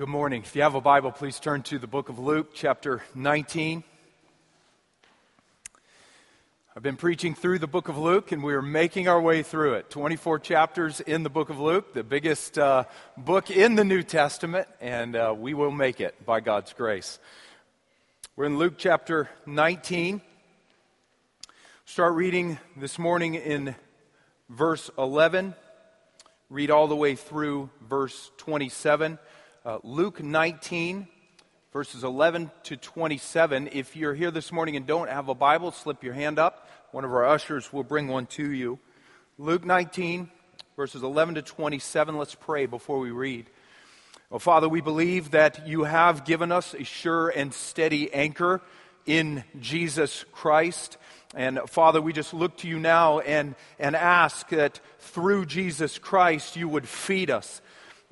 Good morning. If you have a Bible, please turn to the book of Luke, chapter 19. I've been preaching through the book of Luke, and we're making our way through it. 24 chapters in the book of Luke, the biggest uh, book in the New Testament, and uh, we will make it by God's grace. We're in Luke chapter 19. Start reading this morning in verse 11. Read all the way through verse 27 uh, Luke 19, verses 11 to 27. If you're here this morning and don't have a Bible, slip your hand up. One of our ushers will bring one to you. Luke 19, verses 11 to 27. Let's pray before we read. Oh, Father, we believe that you have given us a sure and steady anchor in Jesus Christ. And Father, we just look to you now and, and ask that through Jesus Christ you would feed us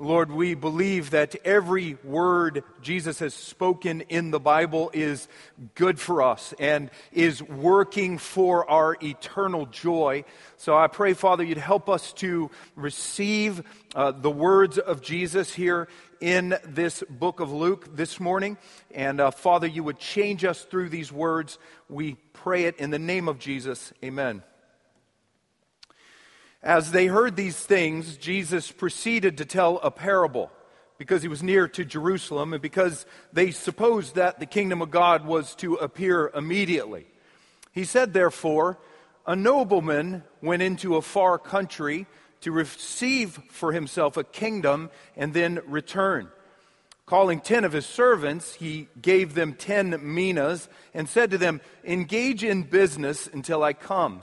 Lord, we believe that every word Jesus has spoken in the Bible is good for us and is working for our eternal joy. So I pray, Father, you'd help us to receive uh, the words of Jesus here in this book of Luke this morning. And uh, Father, you would change us through these words. We pray it in the name of Jesus. Amen. As they heard these things, Jesus proceeded to tell a parable because he was near to Jerusalem and because they supposed that the kingdom of God was to appear immediately. He said, therefore, a nobleman went into a far country to receive for himself a kingdom and then return. Calling ten of his servants, he gave them ten minas and said to them, Engage in business until I come.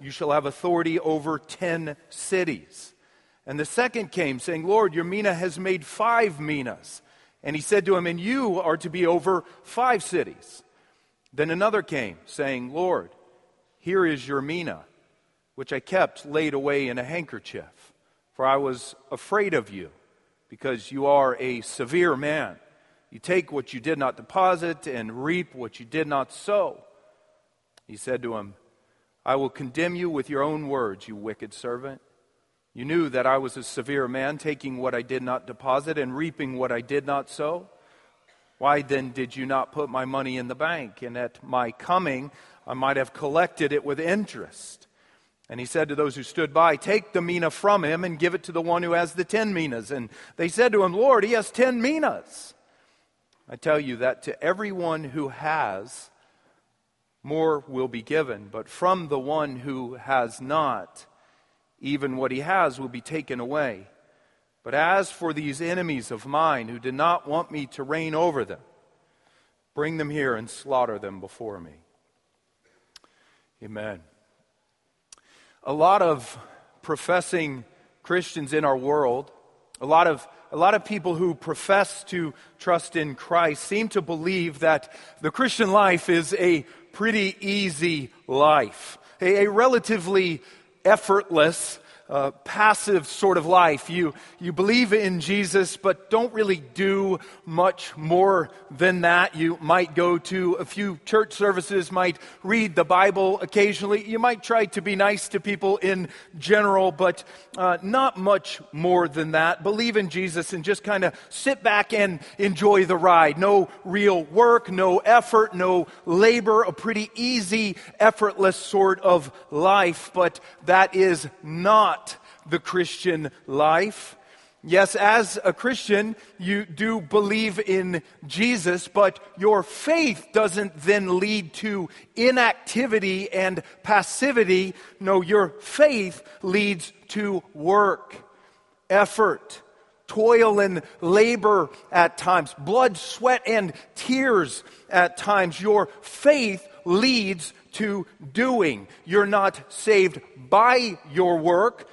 you shall have authority over ten cities. And the second came, saying, Lord, your mina has made five minas. And he said to him, And you are to be over five cities. Then another came, saying, Lord, here is your mina, which I kept laid away in a handkerchief, for I was afraid of you, because you are a severe man. You take what you did not deposit and reap what you did not sow. He said to him, I will condemn you with your own words, you wicked servant. You knew that I was a severe man, taking what I did not deposit and reaping what I did not sow. Why then did you not put my money in the bank? And at my coming, I might have collected it with interest. And he said to those who stood by, Take the mina from him and give it to the one who has the ten minas. And they said to him, Lord, he has ten minas. I tell you that to everyone who has, more will be given. But from the one who has not, even what he has will be taken away. But as for these enemies of mine who did not want me to reign over them, bring them here and slaughter them before me. Amen. A lot of professing Christians in our world, a lot of a lot of people who profess to trust in Christ seem to believe that the Christian life is a pretty easy life, a, a relatively effortless passive sort of life. You, you believe in Jesus, but don't really do much more than that. You might go to a few church services, might read the Bible occasionally. You might try to be nice to people in general, but uh, not much more than that. Believe in Jesus and just kind of sit back and enjoy the ride. No real work, no effort, no labor, a pretty easy, effortless sort of life, but that is not the Christian life. Yes, as a Christian, you do believe in Jesus, but your faith doesn't then lead to inactivity and passivity. No, your faith leads to work, effort, toil and labor at times, blood, sweat, and tears at times. Your faith leads to doing. You're not saved by your work,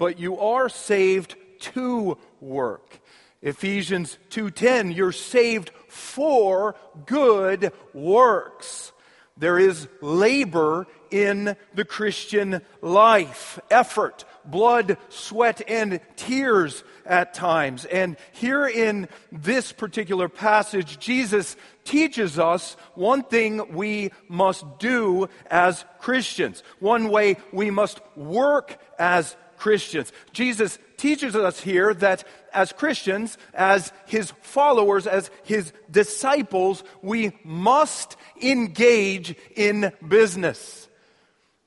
but you are saved to work. Ephesians 2:10 you're saved for good works. There is labor in the Christian life, effort, blood, sweat, and tears at times. And here in this particular passage, Jesus teaches us one thing we must do as Christians, one way we must work as Christians. Jesus teaches us here that as Christians, as his followers, as his disciples, we must engage in business.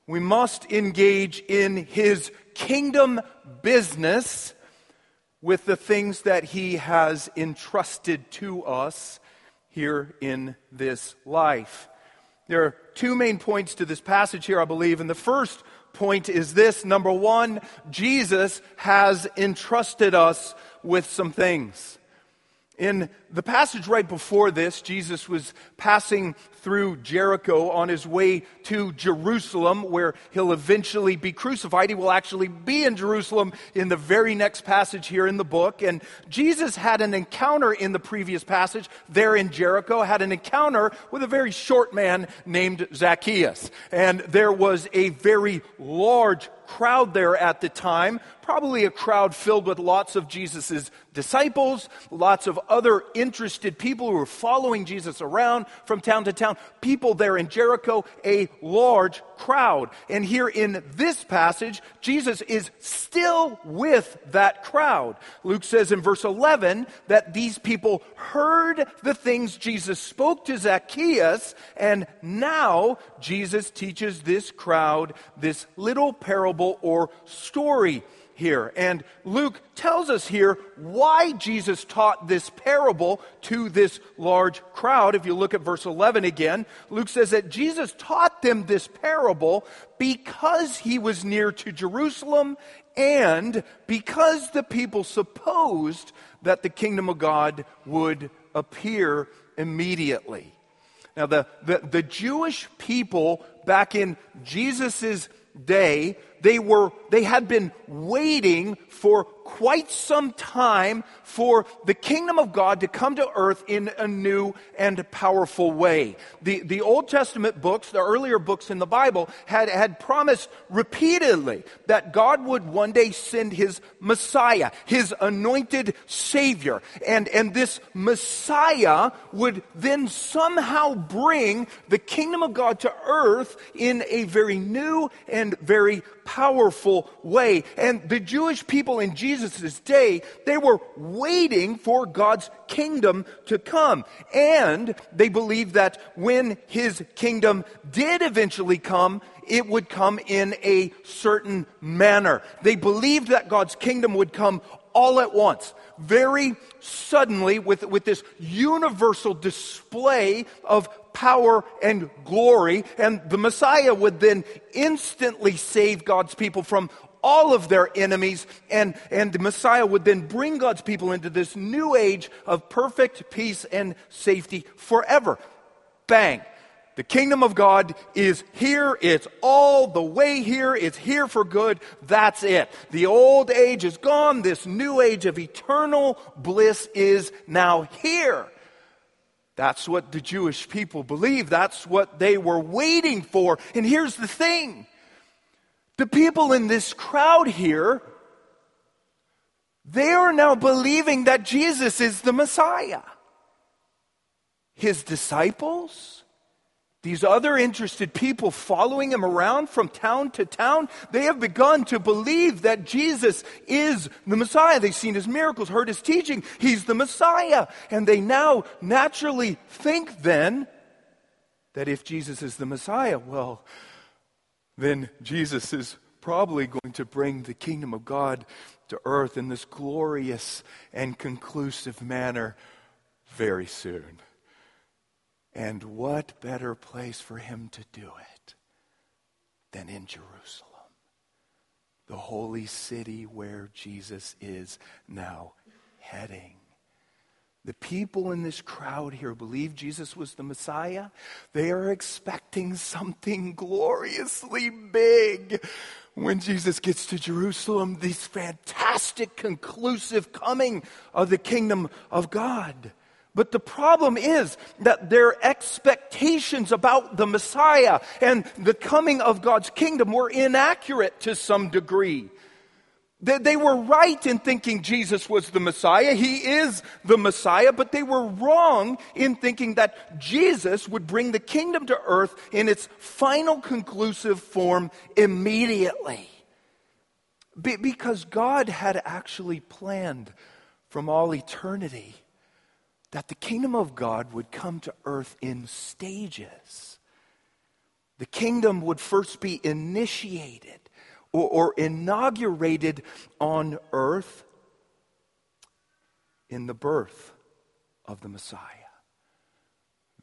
We must engage in his kingdom business with the things that he has entrusted to us here in this life. There are two main points to this passage here, I believe. And the first point is this number one, Jesus has entrusted us with some things. In the passage right before this, Jesus was passing through Jericho on his way to Jerusalem, where he'll eventually be crucified. He will actually be in Jerusalem in the very next passage here in the book. And Jesus had an encounter in the previous passage there in Jericho, had an encounter with a very short man named Zacchaeus. And there was a very large crowd there at the time, probably a crowd filled with lots of Jesus' disciples, lots of other interested people who were following Jesus around from town to town, people there in Jericho, a large crowd. And here in this passage, Jesus is still with that crowd. Luke says in verse 11 that these people heard the things Jesus spoke to Zacchaeus, and now Jesus teaches this crowd this little parable or story here. And Luke tells us here why Jesus taught this parable to this large crowd. If you look at verse 11 again, Luke says that Jesus taught them this parable because he was near to Jerusalem and because the people supposed that the kingdom of God would appear immediately. Now, the, the, the Jewish people back in Jesus' day, they were, they had been waiting for quite some time for the kingdom of God to come to earth in a new and powerful way. The, the Old Testament books, the earlier books in the Bible, had, had promised repeatedly that God would one day send his Messiah, his anointed Savior. And, and this Messiah would then somehow bring the kingdom of God to earth in a very new and very powerful way. And the Jewish people in Jesus' day, they were waiting for God's kingdom to come. And they believed that when his kingdom did eventually come, it would come in a certain manner. They believed that God's kingdom would come all at once, very suddenly, with, with this universal display of power and glory. And the Messiah would then instantly save God's people from all of their enemies. And, and the Messiah would then bring God's people into this new age of perfect peace and safety forever. Bang. The kingdom of God is here. It's all the way here. It's here for good. That's it. The old age is gone. This new age of eternal bliss is now here. That's what the Jewish people believed. That's what they were waiting for. And here's the thing the people in this crowd here, they are now believing that Jesus is the Messiah. His disciples, these other interested people following him around from town to town, they have begun to believe that Jesus is the Messiah. They've seen his miracles, heard his teaching. He's the Messiah. And they now naturally think then that if Jesus is the Messiah, well, then Jesus is probably going to bring the kingdom of God to earth in this glorious and conclusive manner very soon. And what better place for him to do it than in Jerusalem, the holy city where Jesus is now heading? The people in this crowd here believe Jesus was the Messiah. They are expecting something gloriously big. when Jesus gets to Jerusalem, this fantastic, conclusive coming of the kingdom of God. But the problem is that their expectations about the Messiah and the coming of God's kingdom were inaccurate to some degree. They were right in thinking Jesus was the Messiah. He is the Messiah, but they were wrong in thinking that Jesus would bring the kingdom to earth in its final conclusive form immediately. because God had actually planned from all eternity that the kingdom of God would come to earth in stages. The kingdom would first be initiated or, or inaugurated on earth in the birth of the Messiah.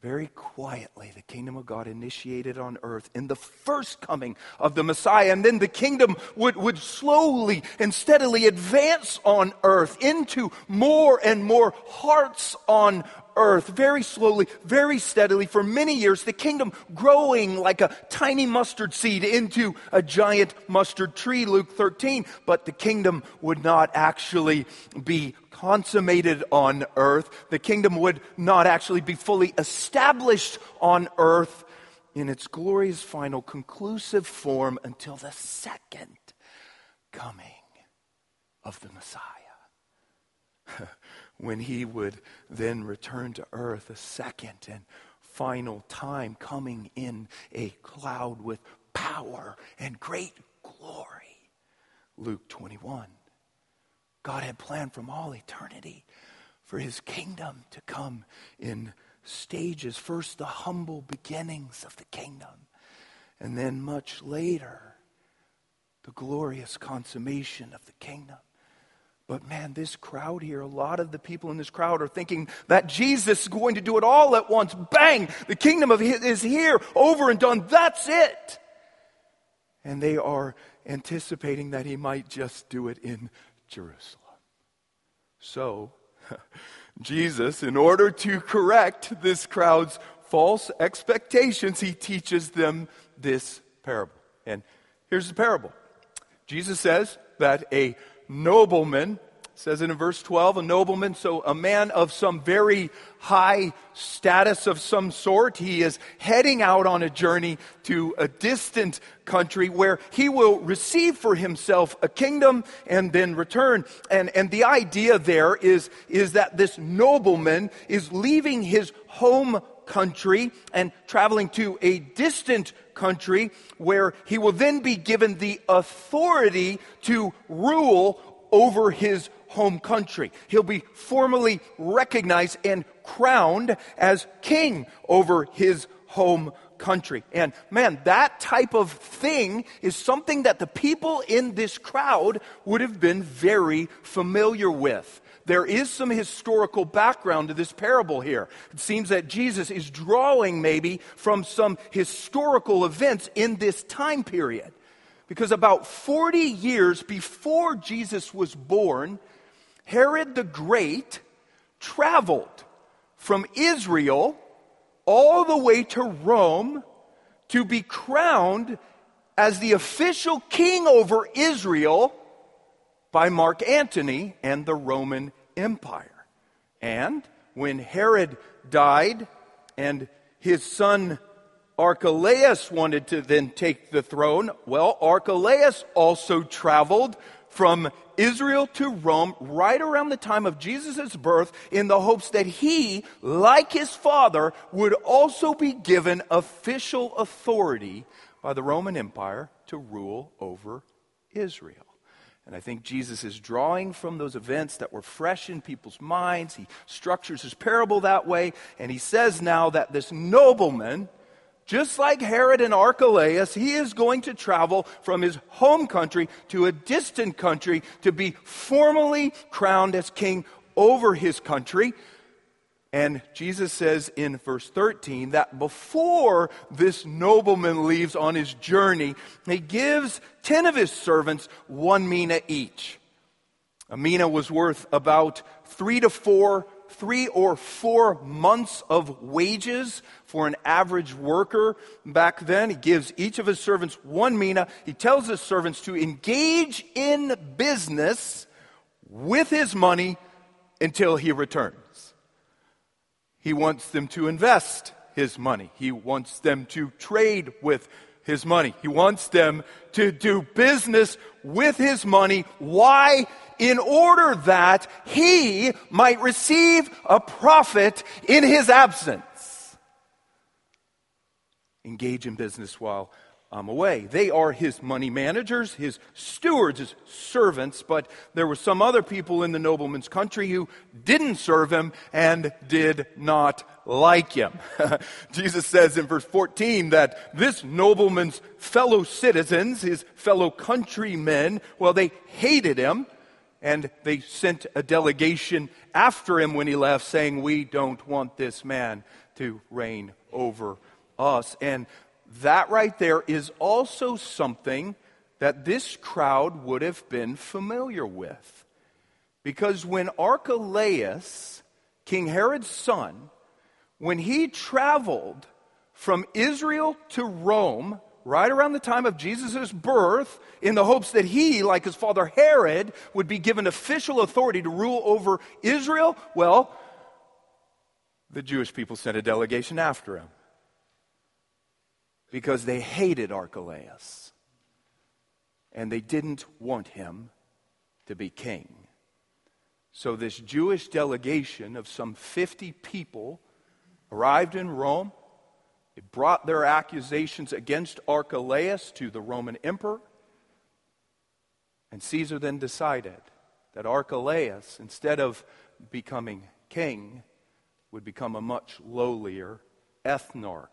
Very quietly, the kingdom of God initiated on earth in the first coming of the Messiah. And then the kingdom would, would slowly and steadily advance on earth into more and more hearts on earth very slowly, very steadily for many years, the kingdom growing like a tiny mustard seed into a giant mustard tree, Luke 13. But the kingdom would not actually be consummated on earth. The kingdom would not actually be fully established on earth in its glorious final conclusive form until the second coming of the Messiah. when he would then return to earth a second and final time, coming in a cloud with power and great glory. Luke 21. God had planned from all eternity for his kingdom to come in stages. First, the humble beginnings of the kingdom, and then much later, the glorious consummation of the kingdom. But man, this crowd here, a lot of the people in this crowd are thinking that Jesus is going to do it all at once. Bang! The kingdom of his is here, over and done. That's it. And they are anticipating that he might just do it in Jerusalem. So, Jesus, in order to correct this crowd's false expectations, he teaches them this parable. And here's the parable Jesus says that a nobleman. Says it in verse 12, a nobleman, so a man of some very high status of some sort. He is heading out on a journey to a distant country where he will receive for himself a kingdom and then return. And, and the idea there is, is that this nobleman is leaving his home country and traveling to a distant country where he will then be given the authority to rule over his home country. He'll be formally recognized and crowned as king over his home country. And man, that type of thing is something that the people in this crowd would have been very familiar with there is some historical background to this parable here. It seems that Jesus is drawing maybe from some historical events in this time period. Because about 40 years before Jesus was born, Herod the Great traveled from Israel all the way to Rome to be crowned as the official king over Israel by Mark Antony and the Roman Empire. And when Herod died and his son Archelaus wanted to then take the throne, well, Archelaus also traveled from Israel to Rome right around the time of Jesus' birth in the hopes that he, like his father, would also be given official authority by the Roman Empire to rule over Israel. And I think Jesus is drawing from those events that were fresh in people's minds. He structures his parable that way. And he says now that this nobleman, just like Herod and Archelaus, he is going to travel from his home country to a distant country to be formally crowned as king over his country. And Jesus says in verse 13 that before this nobleman leaves on his journey, he gives 10 of his servants one mina each. A mina was worth about three to four three or four months of wages for an average worker back then. He gives each of his servants one mina. He tells his servants to engage in business with his money until he returns. He wants them to invest his money. He wants them to trade with his money. He wants them to do business with his money. Why? In order that he might receive a profit in his absence. Engage in business while I'm away. They are his money managers, his stewards, his servants, but there were some other people in the nobleman's country who didn't serve him and did not like him. Jesus says in verse 14 that this nobleman's fellow citizens, his fellow countrymen, well, they hated him and they sent a delegation after him when he left saying, We don't want this man to reign over us. And that right there is also something that this crowd would have been familiar with. Because when Archelaus, King Herod's son, when he traveled from Israel to Rome, right around the time of Jesus' birth, in the hopes that he, like his father Herod, would be given official authority to rule over Israel, well, the Jewish people sent a delegation after him because they hated Archelaus and they didn't want him to be king. So, this Jewish delegation of some 50 people arrived in Rome. They brought their accusations against Archelaus to the Roman emperor. And Caesar then decided that Archelaus, instead of becoming king, would become a much lowlier ethnarch.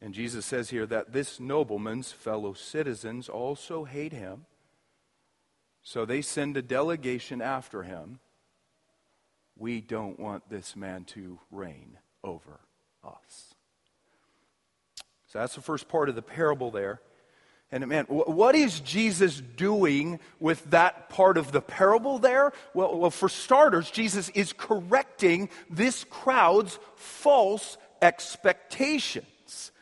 And Jesus says here that this nobleman's fellow citizens also hate him. So they send a delegation after him. We don't want this man to reign over us. So that's the first part of the parable there. And man, what is Jesus doing with that part of the parable there? Well, well, for starters, Jesus is correcting this crowd's false expectations.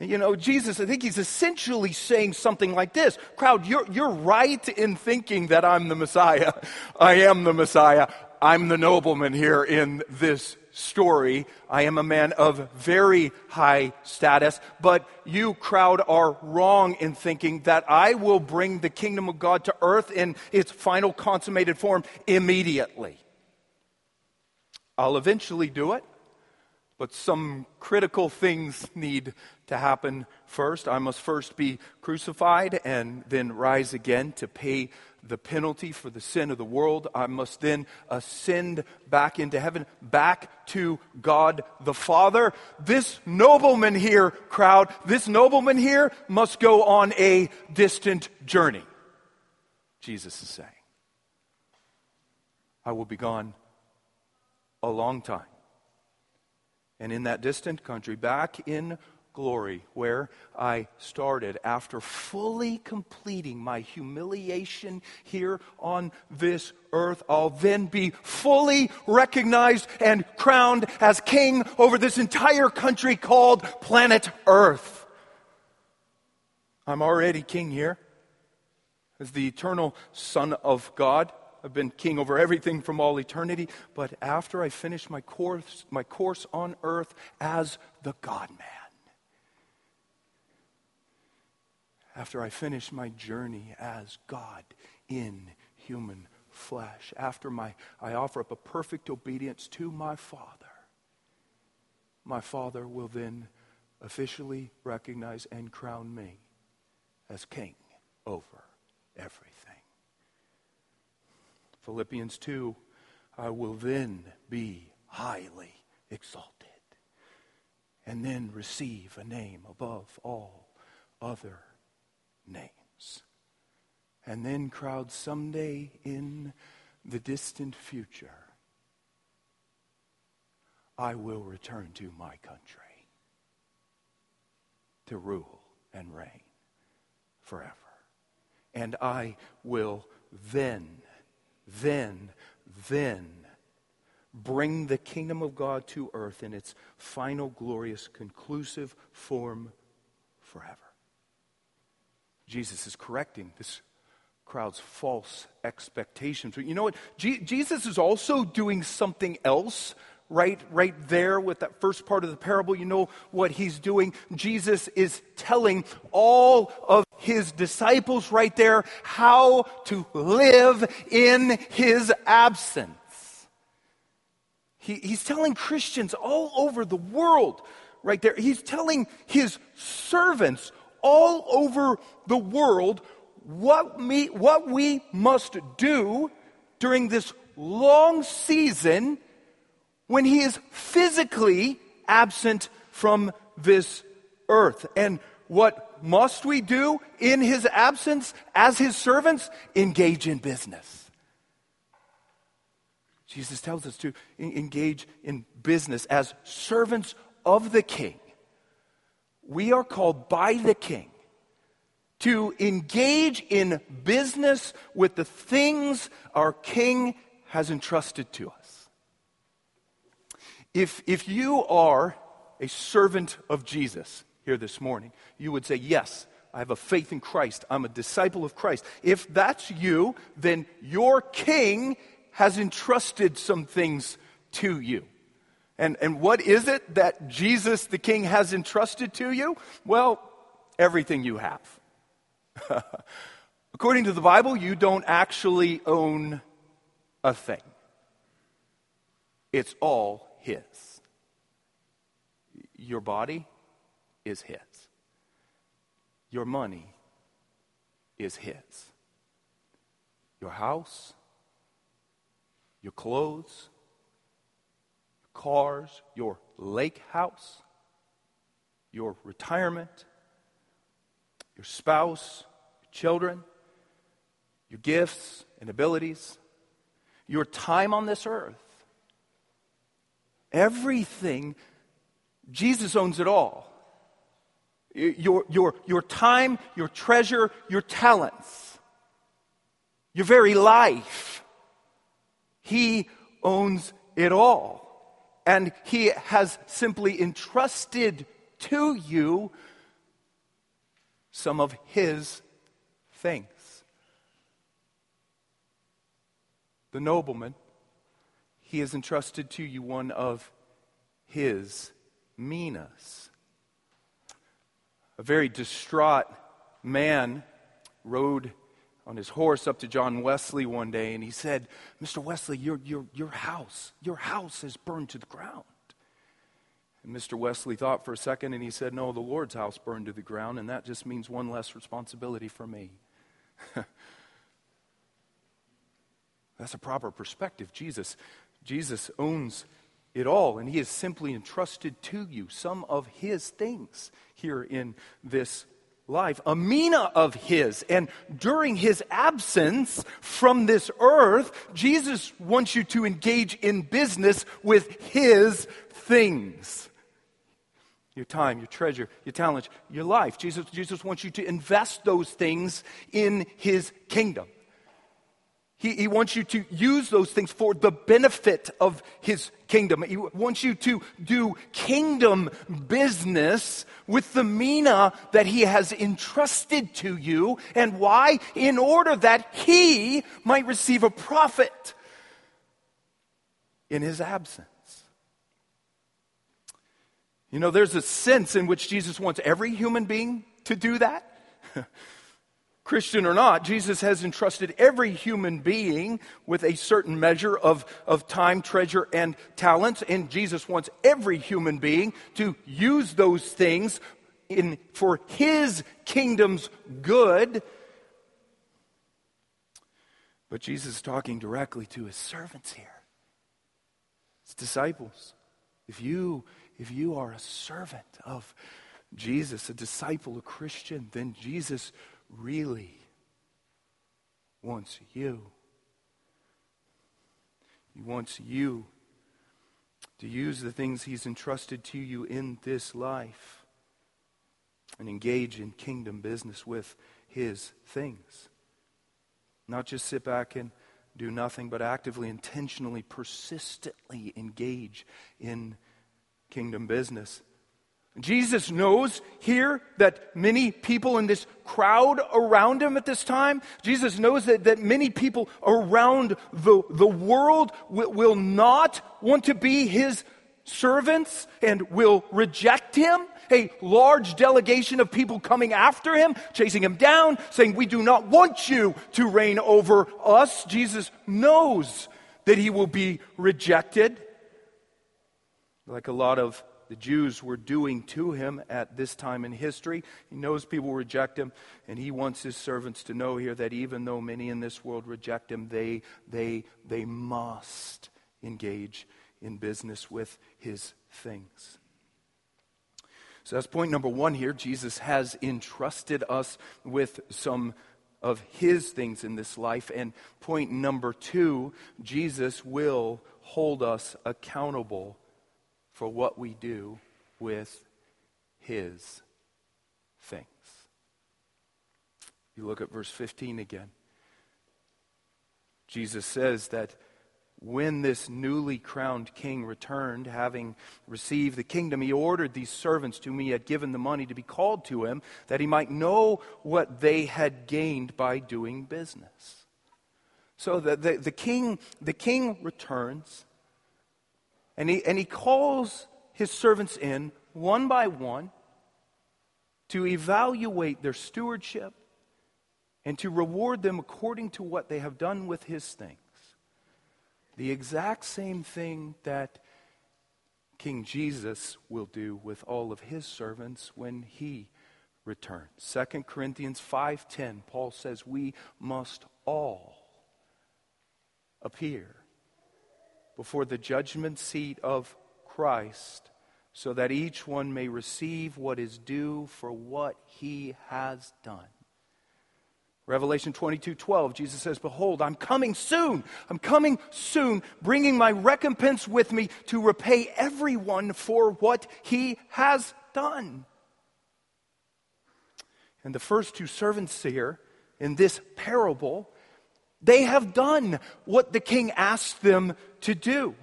You know, Jesus, I think he's essentially saying something like this Crowd, you're, you're right in thinking that I'm the Messiah. I am the Messiah. I'm the nobleman here in this story. I am a man of very high status, but you, crowd, are wrong in thinking that I will bring the kingdom of God to earth in its final consummated form immediately. I'll eventually do it. But some critical things need to happen first. I must first be crucified and then rise again to pay the penalty for the sin of the world. I must then ascend back into heaven, back to God the Father. This nobleman here, crowd, this nobleman here must go on a distant journey. Jesus is saying, I will be gone a long time and in that distant country, back in glory, where I started after fully completing my humiliation here on this earth, I'll then be fully recognized and crowned as king over this entire country called planet Earth. I'm already king here as the eternal Son of God. I've been king over everything from all eternity. But after I finish my course, my course on earth as the God man, after I finish my journey as God in human flesh, after my, I offer up a perfect obedience to my Father, my Father will then officially recognize and crown me as king over everything. Philippians 2 I will then be highly exalted and then receive a name above all other names. And then, crowd, someday in the distant future, I will return to my country to rule and reign forever. And I will then then, then bring the kingdom of God to earth in its final, glorious, conclusive form forever. Jesus is correcting this crowd's false expectations. You know what? Je- Jesus is also doing something else right right there with that first part of the parable you know what he's doing jesus is telling all of his disciples right there how to live in his absence he, he's telling christians all over the world right there he's telling his servants all over the world what, me, what we must do during this long season when he is physically absent from this earth. And what must we do in his absence as his servants? Engage in business. Jesus tells us to engage in business as servants of the king. We are called by the king to engage in business with the things our king has entrusted to us. If, if you are a servant of Jesus here this morning, you would say, Yes, I have a faith in Christ. I'm a disciple of Christ. If that's you, then your king has entrusted some things to you. And, and what is it that Jesus the king has entrusted to you? Well, everything you have. According to the Bible, you don't actually own a thing, it's all his. Your body is His. Your money is His. Your house, your clothes, your cars, your lake house, your retirement, your spouse, your children, your gifts and abilities, your time on this earth Everything, Jesus owns it all. Your, your, your time, your treasure, your talents, your very life. He owns it all. And He has simply entrusted to you some of His things. The nobleman he has entrusted to you one of his minas. A very distraught man rode on his horse up to John Wesley one day and he said, Mr. Wesley, your, your, your house, your house has burned to the ground. And Mr. Wesley thought for a second and he said, No, the Lord's house burned to the ground, and that just means one less responsibility for me. That's a proper perspective. Jesus Jesus owns it all, and He has simply entrusted to you some of His things here in this life, a mina of His. And during His absence from this earth, Jesus wants you to engage in business with His things. Your time, your treasure, your talent, your life. Jesus, Jesus wants you to invest those things in His kingdom. He, he wants you to use those things for the benefit of his kingdom. He wants you to do kingdom business with the mina that he has entrusted to you. And why? In order that he might receive a profit in his absence. You know, there's a sense in which Jesus wants every human being to do that. Christian or not, Jesus has entrusted every human being with a certain measure of, of time, treasure, and talents. And Jesus wants every human being to use those things in, for his kingdom's good. But Jesus is talking directly to his servants here, his disciples. If you, if you are a servant of Jesus, a disciple, a Christian, then Jesus really wants you. He wants you to use the things He's entrusted to you in this life and engage in kingdom business with His things. Not just sit back and do nothing but actively, intentionally, persistently engage in kingdom business. Jesus knows here that many people in this crowd around him at this time, Jesus knows that, that many people around the, the world will, will not want to be his servants and will reject him. A large delegation of people coming after him, chasing him down, saying, We do not want you to reign over us. Jesus knows that he will be rejected. Like a lot of the Jews were doing to him at this time in history. He knows people reject him, and he wants his servants to know here that even though many in this world reject him, they, they, they must engage in business with his things. So that's point number one here. Jesus has entrusted us with some of his things in this life. And point number two, Jesus will hold us accountable for what we do with his things. You look at verse 15 again. Jesus says that when this newly crowned king returned, having received the kingdom, he ordered these servants to whom he had given the money to be called to him, that he might know what they had gained by doing business. So the, the, the king, the king returns. And he, and he calls his servants in one by one to evaluate their stewardship and to reward them according to what they have done with his things. The exact same thing that King Jesus will do with all of his servants when he returns. 2 Corinthians 5:10 Paul says we must all appear before the judgment seat of Christ, so that each one may receive what is due for what he has done. Revelation 22 12, Jesus says, Behold, I'm coming soon. I'm coming soon, bringing my recompense with me to repay everyone for what he has done. And the first two servants here in this parable they have done what the king asked them to do.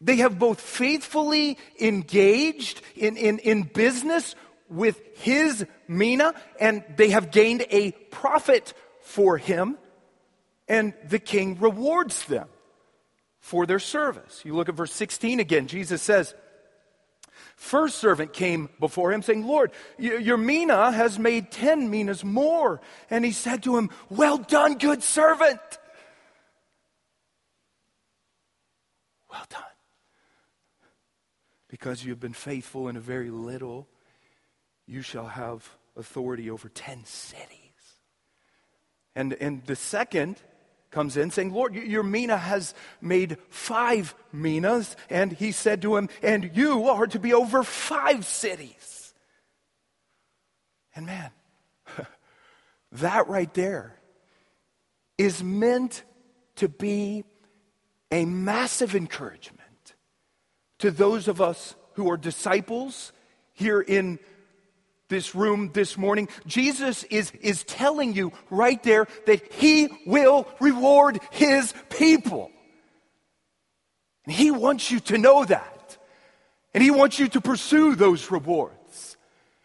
They have both faithfully engaged in, in, in business with his mina, and they have gained a profit for him, and the king rewards them for their service. You look at verse 16 again. Jesus says, First servant came before him, saying, Lord, your mina has made ten minas more. And he said to him, Well done, good servant. Well done. Because you have been faithful in a very little, you shall have authority over ten cities. And, and the second comes in saying, Lord, your mina has made five minas. And he said to him, And you are to be over five cities. And man, that right there is meant to be a massive encouragement to those of us who are disciples here in this room this morning, Jesus is, is telling you right there that He will reward His people. And He wants you to know that. And He wants you to pursue those rewards.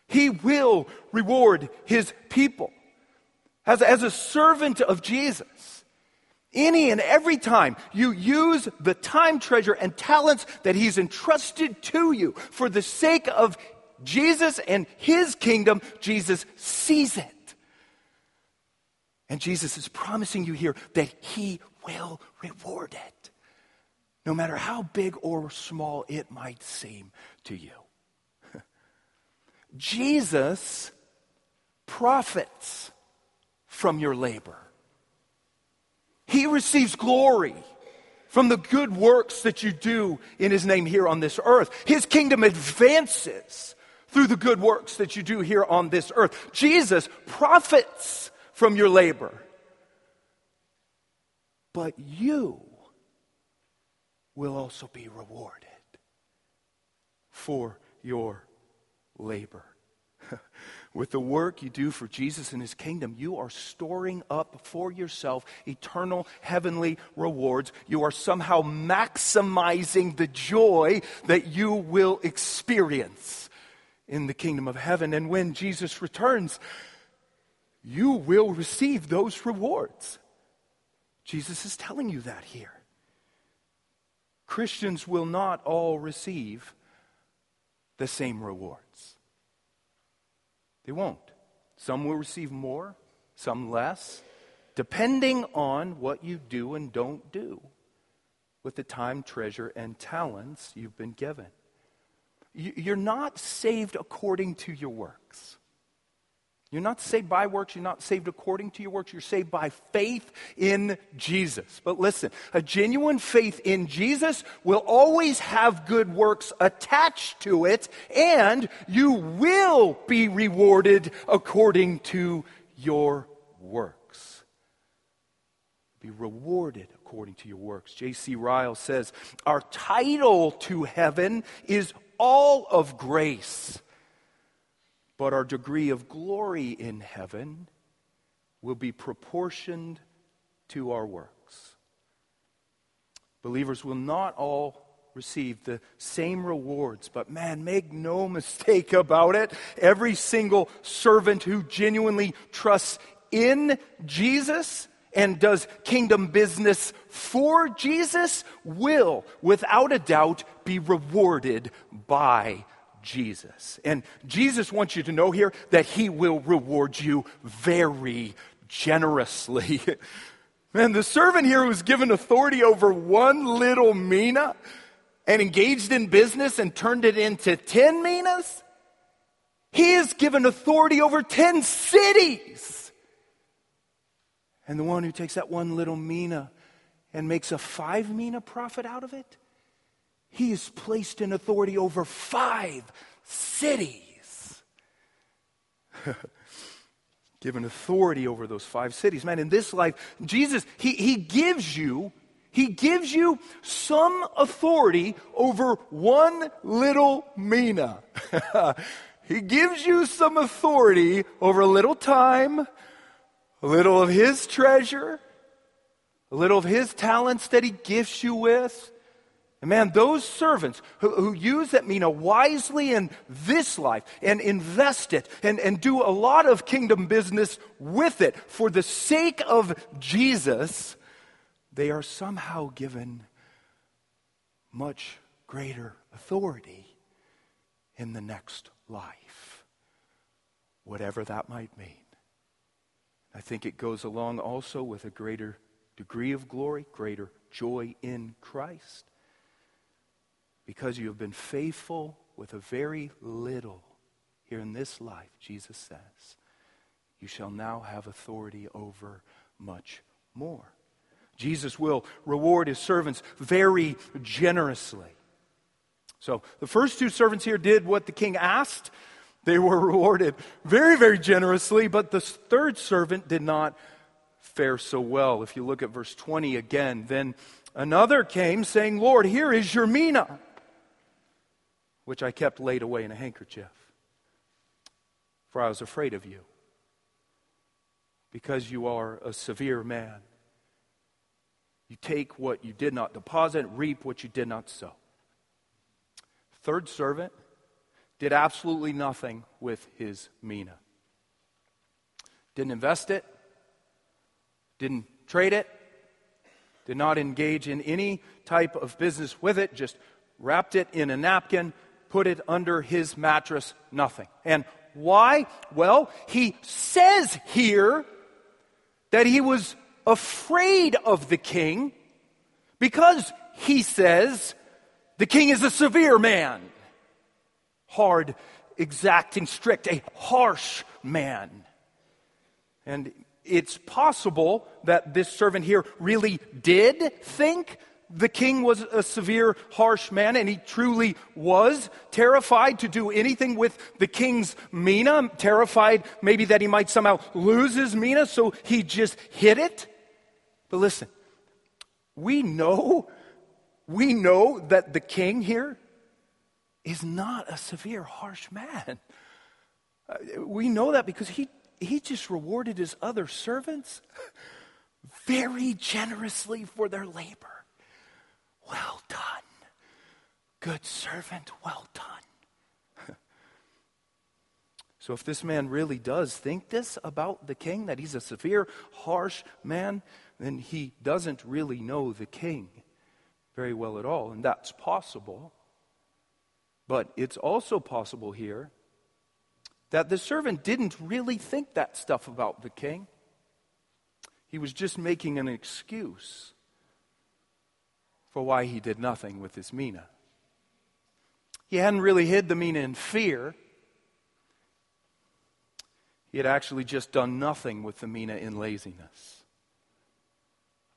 He will reward His people. As, as a servant of Jesus, any and every time you use the time, treasure, and talents that He's entrusted to you for the sake of Jesus and his kingdom, Jesus sees it. And Jesus is promising you here that he will reward it, no matter how big or small it might seem to you. Jesus profits from your labor. He receives glory from the good works that you do in His name here on this earth. His kingdom advances through the good works that you do here on this earth. Jesus profits from your labor. But you will also be rewarded for your labor. With the work you do for Jesus and his kingdom, you are storing up for yourself eternal heavenly rewards. You are somehow maximizing the joy that you will experience in the kingdom of heaven. And when Jesus returns, you will receive those rewards. Jesus is telling you that here. Christians will not all receive the same rewards. They won't. Some will receive more, some less, depending on what you do and don't do with the time, treasure, and talents you've been given. You're not saved according to your works. You're not saved by works. You're not saved according to your works. You're saved by faith in Jesus. But listen, a genuine faith in Jesus will always have good works attached to it, and you will be rewarded according to your works. Be rewarded according to your works. J.C. Ryle says, Our title to heaven is all of grace but our degree of glory in heaven will be proportioned to our works. Believers will not all receive the same rewards, but man, make no mistake about it. Every single servant who genuinely trusts in Jesus and does kingdom business for Jesus will, without a doubt, be rewarded by Jesus. And Jesus wants you to know here that he will reward you very generously. And the servant here was given authority over one little mina and engaged in business and turned it into 10 minas. He is given authority over 10 cities. And the one who takes that one little mina and makes a five mina profit out of it, he is placed in authority over five cities. Given authority over those five cities. Man, in this life, Jesus, he, he gives you, he gives you some authority over one little mina. he gives you some authority over a little time, a little of his treasure, a little of his talents that he gifts you with and man, those servants who, who use that mina wisely in this life and invest it and, and do a lot of kingdom business with it for the sake of Jesus, they are somehow given much greater authority in the next life, whatever that might mean. I think it goes along also with a greater degree of glory, greater joy in Christ because you have been faithful with a very little here in this life, Jesus says, you shall now have authority over much more. Jesus will reward his servants very generously. So the first two servants here did what the king asked. They were rewarded very, very generously, but the third servant did not fare so well. If you look at verse 20 again, then another came saying, Lord, here is your mina which I kept laid away in a handkerchief. For I was afraid of you, because you are a severe man. You take what you did not deposit, reap what you did not sow. Third servant did absolutely nothing with his mina. Didn't invest it, didn't trade it, did not engage in any type of business with it, just wrapped it in a napkin, put it under his mattress, nothing. And why? Well, he says here that he was afraid of the king because he says the king is a severe man, hard, exacting, strict, a harsh man. And it's possible that this servant here really did think the king was a severe, harsh man, and he truly was terrified to do anything with the king's mina, terrified maybe that he might somehow lose his mina, so he just hid it. But listen, we know, we know that the king here is not a severe, harsh man. Uh, we know that because he, he just rewarded his other servants very generously for their labor. Well done, good servant, well done. so, if this man really does think this about the king, that he's a severe, harsh man, then he doesn't really know the king very well at all. And that's possible. But it's also possible here that the servant didn't really think that stuff about the king. He was just making an excuse for why he did nothing with his mina. He hadn't really hid the mina in fear. He had actually just done nothing with the mina in laziness,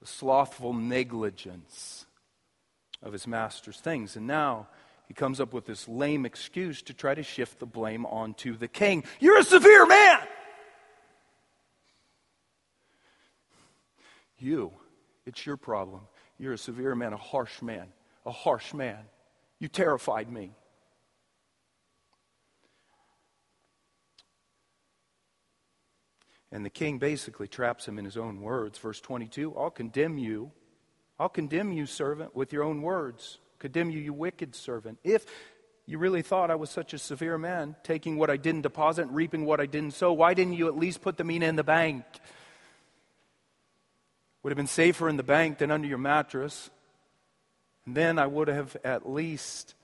the slothful negligence of his master's things. And now he comes up with this lame excuse to try to shift the blame onto the king. You're a severe man! You, it's your problem. You're a severe man, a harsh man, a harsh man. You terrified me. And the king basically traps him in his own words. Verse 22 I'll condemn you. I'll condemn you, servant, with your own words condemn you, you wicked servant. If you really thought I was such a severe man, taking what I didn't deposit and reaping what I didn't sow, why didn't you at least put the mina in the bank? Would have been safer in the bank than under your mattress. And then I would have at least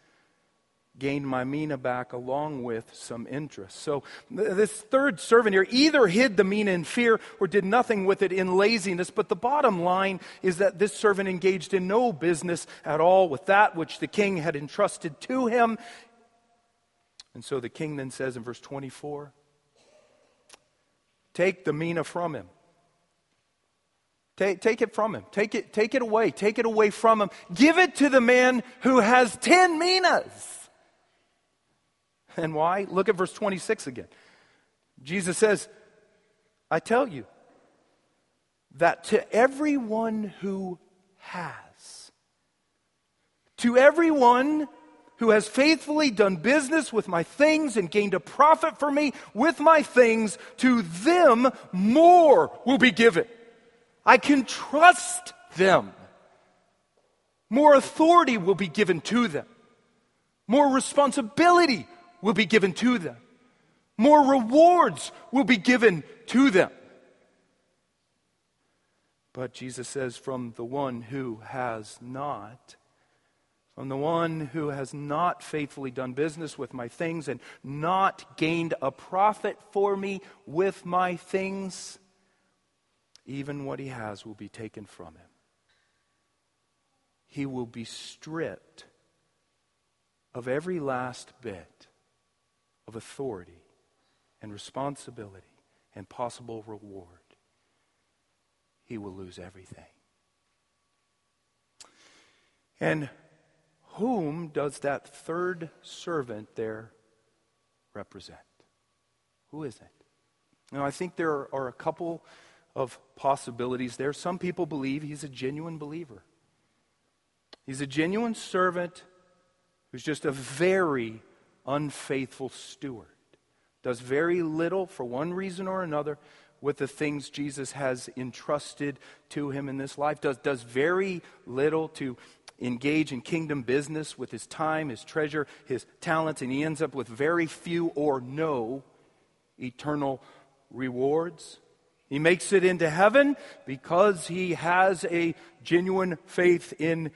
gained my mina back along with some interest. So this third servant here either hid the mina in fear or did nothing with it in laziness. But the bottom line is that this servant engaged in no business at all with that which the king had entrusted to him. And so the king then says in verse 24, Take the mina from him. Take, take it from him. Take it, take it away. Take it away from him. Give it to the man who has 10 minas. And why? Look at verse 26 again. Jesus says, I tell you that to everyone who has, to everyone who has faithfully done business with my things and gained a profit for me with my things, to them more will be given. I can trust them. More authority will be given to them. More responsibility will be given to them. More rewards will be given to them. But Jesus says, from the one who has not, from the one who has not faithfully done business with my things and not gained a profit for me with my things, even what he has will be taken from him. He will be stripped of every last bit of authority and responsibility and possible reward, he will lose everything. And whom does that third servant there represent? Who is it? Now, I think there are a couple of possibilities there. Some people believe he's a genuine believer. He's a genuine servant who's just a very unfaithful steward. Does very little for one reason or another with the things Jesus has entrusted to him in this life. Does, does very little to engage in kingdom business with his time, his treasure, his talents, and he ends up with very few or no eternal rewards. He makes it into heaven because he has a genuine faith in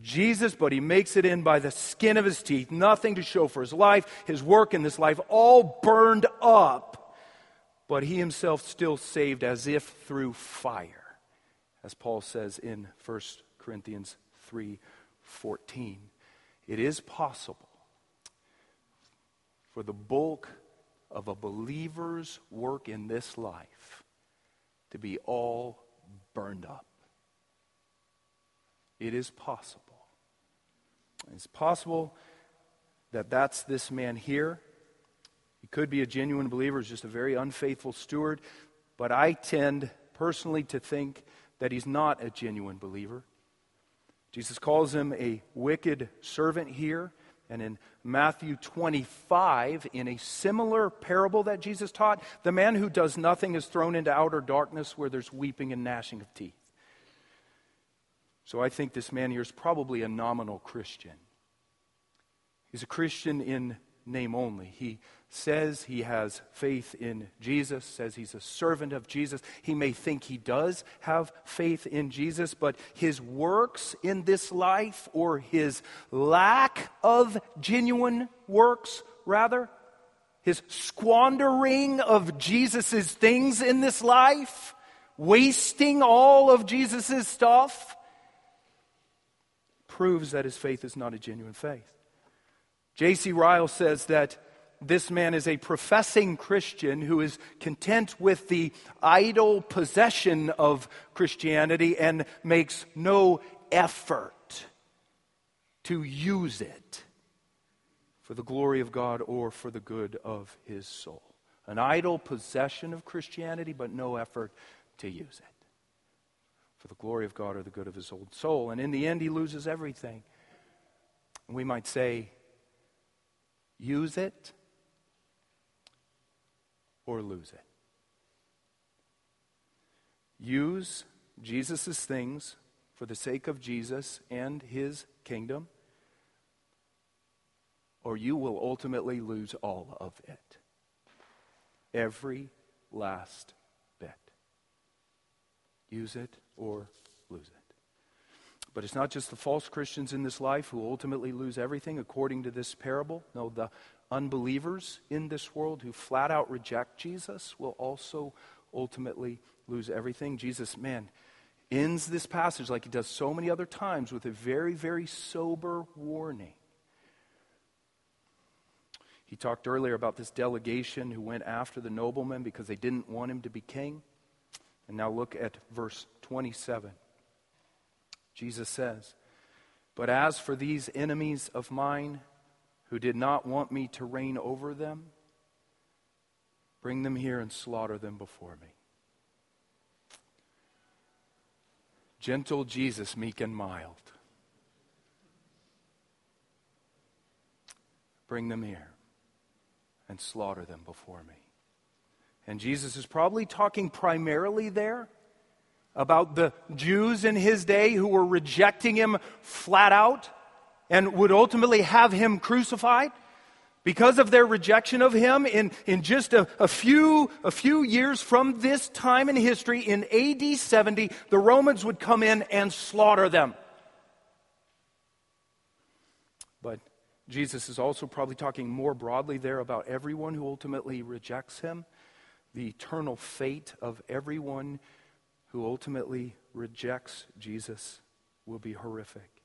Jesus, but he makes it in by the skin of his teeth, nothing to show for his life, his work in this life, all burned up, but he himself still saved as if through fire, as Paul says in 1 Corinthians 3:14. It is possible for the bulk of a believer's work in this life to be all burned up. It is possible. It's possible that that's this man here. He could be a genuine believer, he's just a very unfaithful steward. But I tend personally to think that he's not a genuine believer. Jesus calls him a wicked servant here. And in Matthew 25, in a similar parable that Jesus taught, the man who does nothing is thrown into outer darkness where there's weeping and gnashing of teeth. So I think this man here is probably a nominal Christian. He's a Christian in name only. He says he has faith in Jesus, says he's a servant of Jesus. He may think he does have faith in Jesus, but his works in this life, or his lack of genuine works, rather, his squandering of Jesus' things in this life, wasting all of Jesus' stuff, proves that his faith is not a genuine faith. J.C. Ryle says that this man is a professing Christian who is content with the idle possession of Christianity and makes no effort to use it for the glory of God or for the good of his soul. An idle possession of Christianity, but no effort to use it for the glory of God or the good of his old soul. And in the end, he loses everything. We might say, use it or lose it. Use Jesus' things for the sake of Jesus and his kingdom, or you will ultimately lose all of it. Every last bit. Use it or lose it. But it's not just the false Christians in this life who ultimately lose everything according to this parable. No, the unbelievers in this world who flat out reject Jesus will also ultimately lose everything. Jesus, man, ends this passage like he does so many other times with a very, very sober warning. He talked earlier about this delegation who went after the nobleman because they didn't want him to be king. And now look at verse 27. Jesus says, But as for these enemies of mine who did not want me to reign over them, bring them here and slaughter them before me. Gentle Jesus, meek and mild. Bring them here and slaughter them before me. And Jesus is probably talking primarily there about the Jews in his day who were rejecting him flat out and would ultimately have him crucified. Because of their rejection of him, in, in just a, a, few, a few years from this time in history, in AD 70, the Romans would come in and slaughter them. But Jesus is also probably talking more broadly there about everyone who ultimately rejects him, the eternal fate of everyone who ultimately rejects Jesus will be horrific.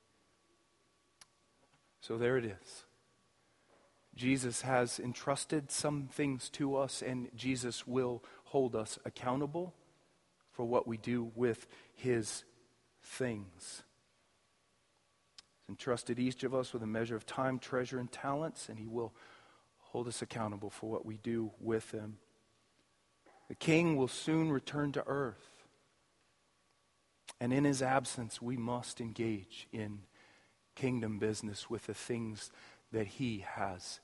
So there it is. Jesus has entrusted some things to us, and Jesus will hold us accountable for what we do with his things. He's entrusted each of us with a measure of time, treasure, and talents, and he will hold us accountable for what we do with them. The king will soon return to earth. And in his absence, we must engage in kingdom business with the things that he has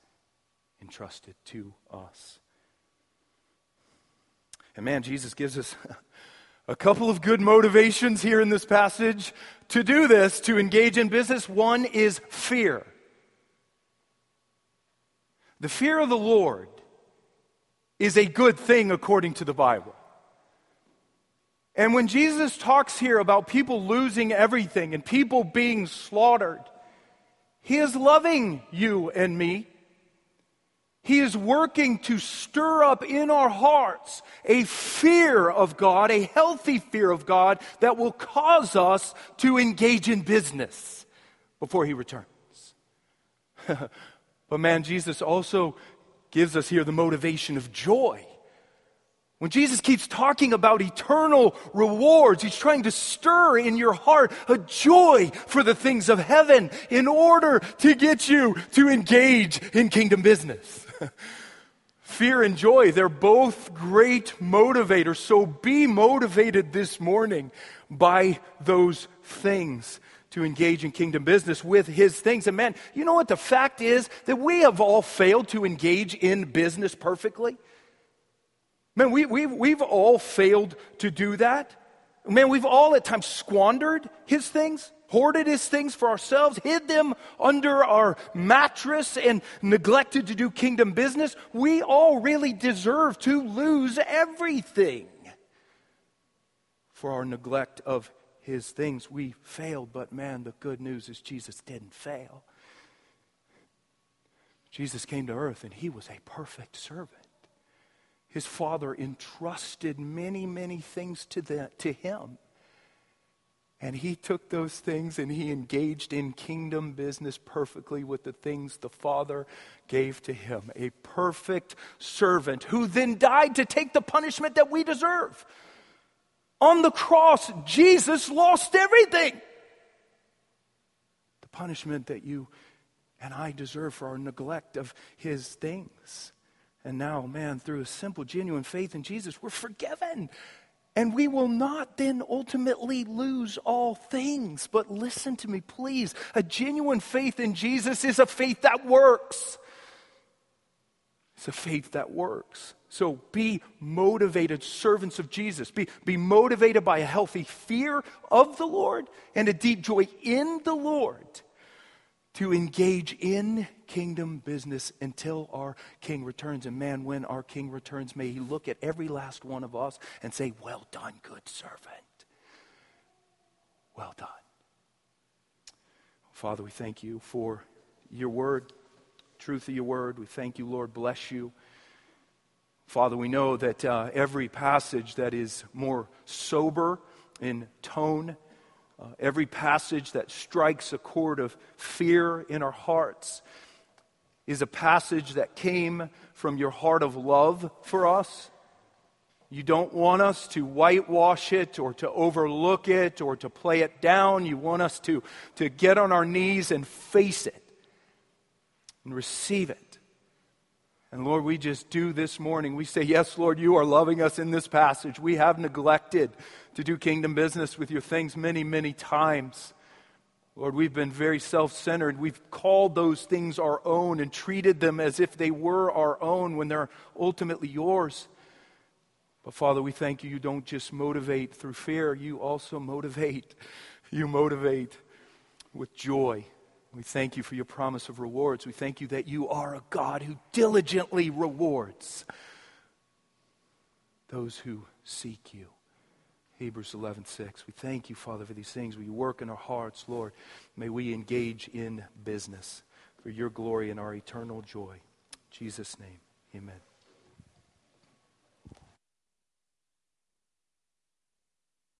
entrusted to us. And man, Jesus gives us a couple of good motivations here in this passage to do this, to engage in business. One is fear. The fear of the Lord is a good thing according to the Bible. And when Jesus talks here about people losing everything and people being slaughtered, he is loving you and me. He is working to stir up in our hearts a fear of God, a healthy fear of God that will cause us to engage in business before He returns. but man, Jesus also gives us here the motivation of joy. When Jesus keeps talking about eternal rewards, he's trying to stir in your heart a joy for the things of heaven in order to get you to engage in kingdom business. Fear and joy, they're both great motivators. So be motivated this morning by those things to engage in kingdom business with his things. And man, you know what? The fact is that we have all failed to engage in business perfectly. Man, we, we've, we've all failed to do that. Man, we've all at times squandered his things, hoarded his things for ourselves, hid them under our mattress, and neglected to do kingdom business. We all really deserve to lose everything for our neglect of his things. We failed, but man, the good news is Jesus didn't fail. Jesus came to earth and he was a perfect servant. His father entrusted many, many things to, the, to him. And he took those things and he engaged in kingdom business perfectly with the things the Father gave to him. A perfect servant who then died to take the punishment that we deserve. On the cross, Jesus lost everything. The punishment that you and I deserve for our neglect of his things. And now, man, through a simple, genuine faith in Jesus, we're forgiven. And we will not then ultimately lose all things. But listen to me, please. A genuine faith in Jesus is a faith that works. It's a faith that works. So be motivated servants of Jesus. Be, be motivated by a healthy fear of the Lord and a deep joy in the Lord to engage in kingdom business until our King returns. And man, when our King returns, may he look at every last one of us and say, Well done, good servant. Well done. Father, we thank you for your word, truth of your word. We thank you, Lord. Bless you. Father, we know that uh, every passage that is more sober in tone, uh, every passage that strikes a chord of fear in our hearts is a passage that came from your heart of love for us. You don't want us to whitewash it or to overlook it or to play it down. You want us to, to get on our knees and face it and receive it. And Lord, we just do this morning. We say, Yes, Lord, you are loving us in this passage. We have neglected to do kingdom business with your things many, many times. Lord, we've been very self centered. We've called those things our own and treated them as if they were our own when they're ultimately yours. But Father, we thank you. You don't just motivate through fear, you also motivate. You motivate with joy we thank you for your promise of rewards. We thank you that you are a God who diligently rewards those who seek you. Hebrews 11:6. We thank you, Father, for these things. You work in our hearts, Lord? May we engage in business for your glory and our eternal joy. In Jesus' name, amen.